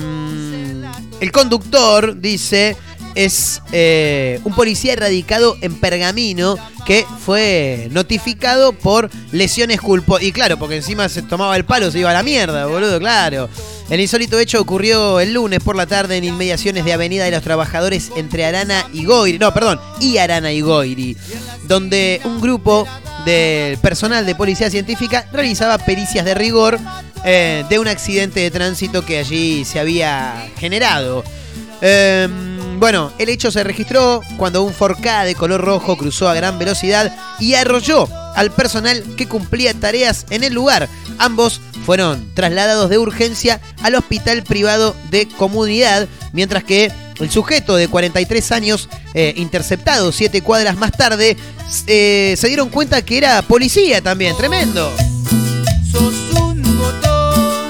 el conductor dice es eh, un policía radicado en Pergamino que fue notificado por lesiones culpo y claro, porque encima se tomaba el palo, se iba a la mierda, boludo, claro. El insólito hecho ocurrió el lunes por la tarde en inmediaciones de Avenida de los Trabajadores entre Arana y Goiri, no, perdón, y Arana y Goiri, donde un grupo del personal de policía científica realizaba pericias de rigor eh, de un accidente de tránsito que allí se había generado. Eh, bueno, el hecho se registró cuando un Forca de color rojo cruzó a gran velocidad y arrolló al personal que cumplía tareas en el lugar. Ambos fueron trasladados de urgencia al hospital privado de comunidad, mientras que el sujeto de 43 años, eh, interceptado siete cuadras más tarde, eh, se dieron cuenta que era policía también. Tremendo. Sos un botón.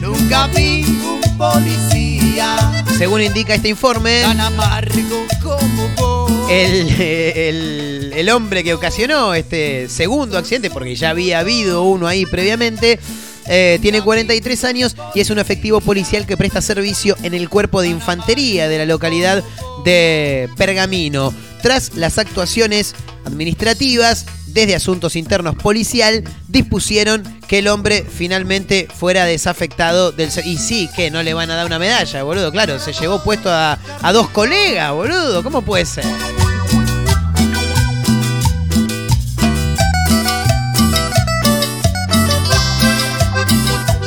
Nunca vi un policía Según indica este informe, tan amargo como vos. El, el- hombre que ocasionó este segundo accidente, porque ya había habido uno ahí previamente, eh, tiene 43 años y es un efectivo policial que presta servicio en el cuerpo de infantería de la localidad de Pergamino. Tras las actuaciones administrativas, desde Asuntos Internos Policial, dispusieron que el hombre finalmente fuera desafectado del... Y sí, que no le van a dar una medalla, boludo. Claro, se llevó puesto a, a dos colegas, boludo. ¿Cómo puede ser?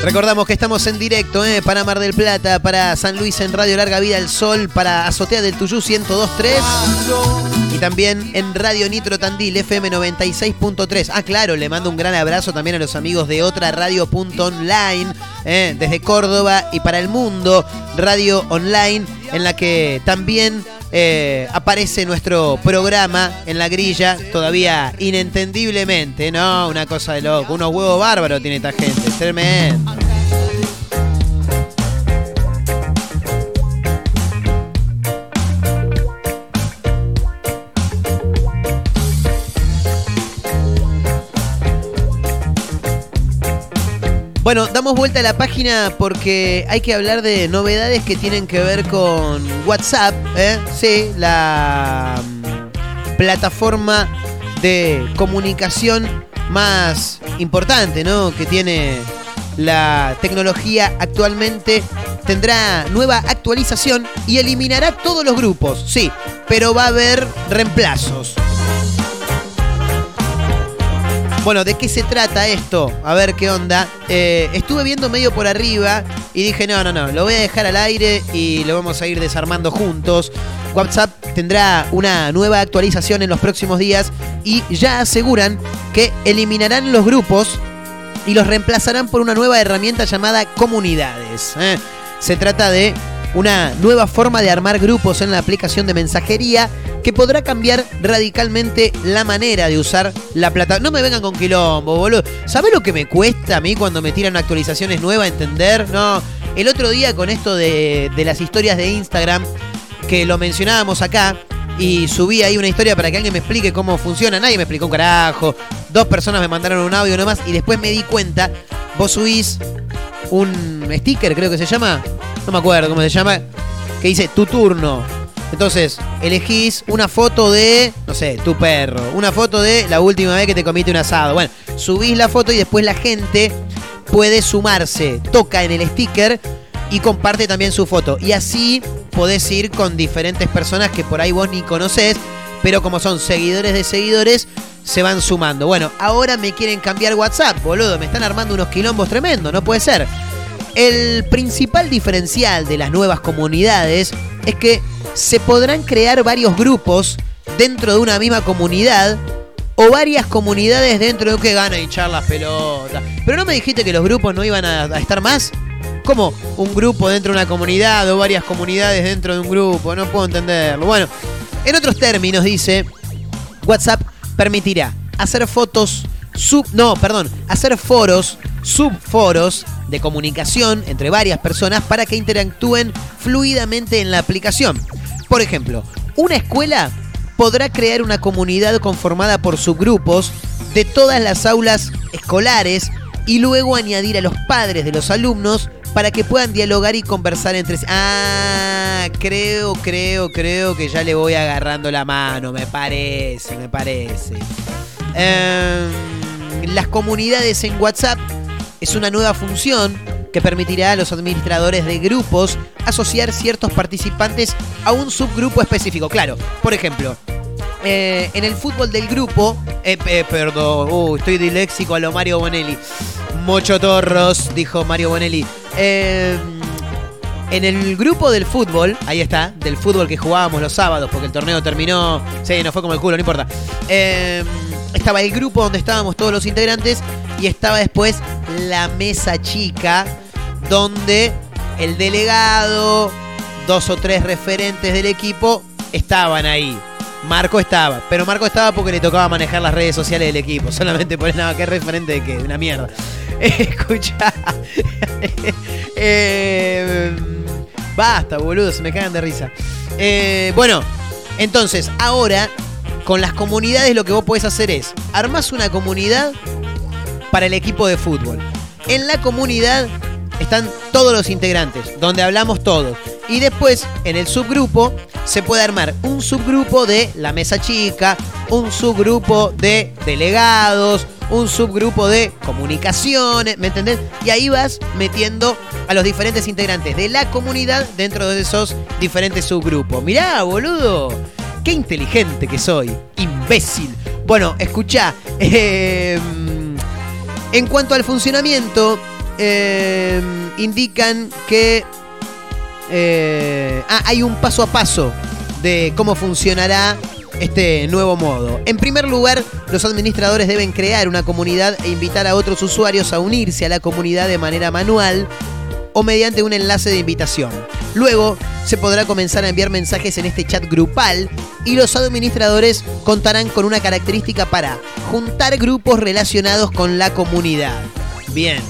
Recordamos que estamos en directo ¿eh? para Mar del Plata, para San Luis en Radio Larga Vida al Sol, para Azotea del Tuyú 1023 y también en Radio Nitro Tandil FM 96.3. Ah, claro, le mando un gran abrazo también a los amigos de otra radio.online ¿eh? desde Córdoba y para el mundo, radio online en la que también eh, aparece nuestro programa en la grilla, todavía inentendiblemente, ¿no? Una cosa de loco, unos huevos bárbaros tiene esta gente, tremendo. Bueno, damos vuelta a la página porque hay que hablar de novedades que tienen que ver con WhatsApp, ¿eh? Sí, la mm, plataforma de comunicación más importante, ¿no? Que tiene la tecnología actualmente. Tendrá nueva actualización y eliminará todos los grupos, sí, pero va a haber reemplazos. Bueno, ¿de qué se trata esto? A ver qué onda. Eh, estuve viendo medio por arriba y dije, no, no, no, lo voy a dejar al aire y lo vamos a ir desarmando juntos. WhatsApp tendrá una nueva actualización en los próximos días y ya aseguran que eliminarán los grupos y los reemplazarán por una nueva herramienta llamada comunidades. ¿eh? Se trata de una nueva forma de armar grupos en la aplicación de mensajería que podrá cambiar radicalmente la manera de usar la plataforma. No me vengan con quilombo, boludo. ¿Sabés lo que me cuesta a mí cuando me tiran actualizaciones nuevas entender? No. El otro día con esto de, de las historias de Instagram, que lo mencionábamos acá, y subí ahí una historia para que alguien me explique cómo funciona. Nadie me explicó un carajo. Dos personas me mandaron un audio nomás y después me di cuenta. Vos subís un sticker, creo que se llama. No me acuerdo cómo se llama. Que dice tu turno. Entonces, elegís una foto de, no sé, tu perro. Una foto de la última vez que te comiste un asado. Bueno, subís la foto y después la gente puede sumarse. Toca en el sticker y comparte también su foto. Y así podés ir con diferentes personas que por ahí vos ni conocés, pero como son seguidores de seguidores, se van sumando. Bueno, ahora me quieren cambiar WhatsApp, boludo, me están armando unos quilombos tremendos, no puede ser. El principal diferencial de las nuevas comunidades es que se podrán crear varios grupos dentro de una misma comunidad o varias comunidades dentro de que gana hinchar las pelotas. Pero no me dijiste que los grupos no iban a, a estar más. ¿Cómo un grupo dentro de una comunidad o varias comunidades dentro de un grupo? No puedo entenderlo. Bueno, en otros términos dice, WhatsApp permitirá hacer fotos sub, no, perdón, hacer foros, subforos de comunicación entre varias personas para que interactúen fluidamente en la aplicación. Por ejemplo, una escuela podrá crear una comunidad conformada por subgrupos de todas las aulas escolares y luego añadir a los padres de los alumnos para que puedan dialogar y conversar entre sí. Ah, creo, creo, creo que ya le voy agarrando la mano, me parece, me parece. Em, las comunidades en WhatsApp es una nueva función que permitirá a los administradores de grupos asociar ciertos participantes a un subgrupo específico. Claro, por ejemplo, eh, en el fútbol del grupo, eh, perdón, uh, estoy diléxico a lo Mario Bonelli. Mocho Torros, dijo Mario Bonelli. Eh, en el grupo del fútbol, ahí está, del fútbol que jugábamos los sábados, porque el torneo terminó, sí, no fue como el culo, no importa. Eh, estaba el grupo donde estábamos todos los integrantes y estaba después la mesa chica, donde el delegado, dos o tres referentes del equipo estaban ahí. Marco estaba, pero Marco estaba porque le tocaba manejar las redes sociales del equipo. Solamente por nada, que referente de qué, una mierda. Escucha. Eh, basta, boludo, se me cagan de risa. Eh, bueno, entonces, ahora, con las comunidades lo que vos podés hacer es, armás una comunidad para el equipo de fútbol. En la comunidad están todos los integrantes, donde hablamos todos. Y después, en el subgrupo, se puede armar un subgrupo de la mesa chica, un subgrupo de delegados, un subgrupo de comunicaciones, ¿me entendés? Y ahí vas metiendo a los diferentes integrantes de la comunidad dentro de esos diferentes subgrupos. Mirá, boludo, qué inteligente que soy, imbécil. Bueno, escuchá, eh, en cuanto al funcionamiento, eh, indican que eh, ah, hay un paso a paso de cómo funcionará este nuevo modo. En primer lugar, los administradores deben crear una comunidad e invitar a otros usuarios a unirse a la comunidad de manera manual o mediante un enlace de invitación. Luego se podrá comenzar a enviar mensajes en este chat grupal y los administradores contarán con una característica para juntar grupos relacionados con la comunidad. Bien.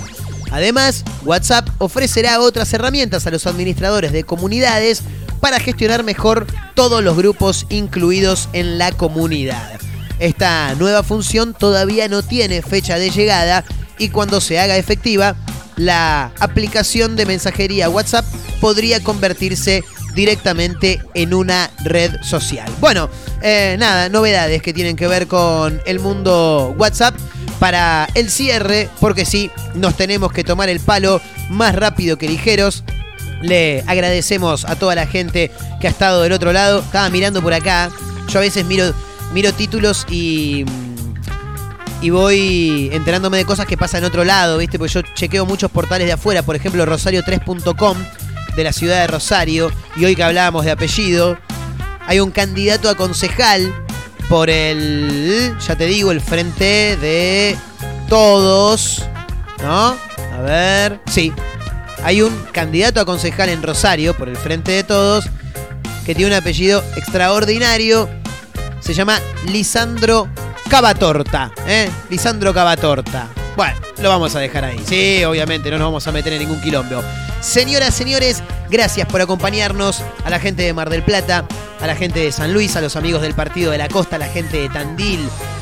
Además, WhatsApp ofrecerá otras herramientas a los administradores de comunidades para gestionar mejor todos los grupos incluidos en la comunidad. Esta nueva función todavía no tiene fecha de llegada y cuando se haga efectiva, la aplicación de mensajería WhatsApp podría convertirse directamente en una red social. Bueno, eh, nada, novedades que tienen que ver con el mundo WhatsApp para el cierre, porque sí, nos tenemos que tomar el palo más rápido que ligeros. Le agradecemos a toda la gente que ha estado del otro lado. Estaba mirando por acá. Yo a veces miro, miro títulos y y voy enterándome de cosas que pasan en otro lado, ¿viste? Porque yo chequeo muchos portales de afuera, por ejemplo, rosario3.com de la ciudad de Rosario, y hoy que hablábamos de apellido, hay un candidato a concejal por el, ya te digo, el frente de todos, ¿no? A ver, sí. Hay un candidato a concejal en Rosario por el frente de todos que tiene un apellido extraordinario. Se llama Lisandro Cavatorta, ¿eh? Lisandro Cavatorta. Bueno, lo vamos a dejar ahí. Sí, obviamente, no nos vamos a meter en ningún quilombo. Señoras, señores, gracias por acompañarnos. A la gente de Mar del Plata, a la gente de San Luis, a los amigos del Partido de la Costa, a la gente de Tandil,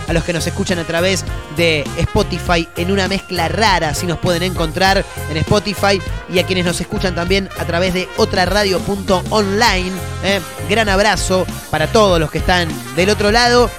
a los que nos escuchan a través de Spotify en una mezcla rara, si nos pueden encontrar en Spotify, y a quienes nos escuchan también a través de otraradio.online. ¿eh? Gran abrazo para todos los que están del otro lado.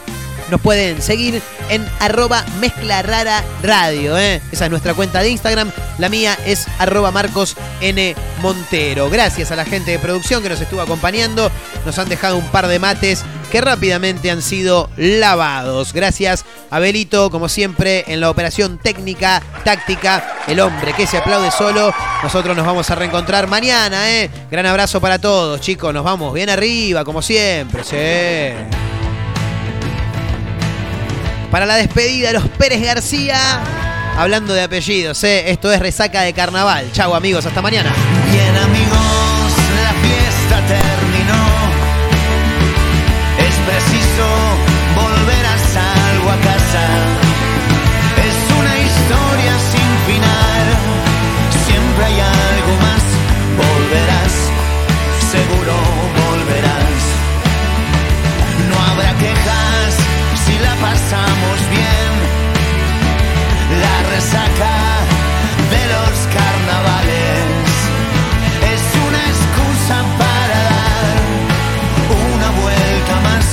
Nos pueden seguir en arroba mezcla rara radio. ¿eh? Esa es nuestra cuenta de Instagram. La mía es arroba Marcos N. Montero. Gracias a la gente de producción que nos estuvo acompañando. Nos han dejado un par de mates que rápidamente han sido lavados. Gracias a Belito, como siempre, en la operación técnica, táctica, el hombre que se aplaude solo. Nosotros nos vamos a reencontrar mañana, ¿eh? Gran abrazo para todos, chicos. Nos vamos bien arriba, como siempre. Sí. Para la despedida, los Pérez García. Hablando de apellidos, ¿eh? esto es resaca de carnaval. Chau amigos, hasta mañana. Bien amigos, se saca de los carnavales. Es una excusa para dar una vuelta más.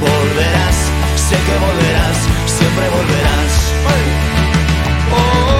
Volverás, sé que volverás, siempre volverás. Oh.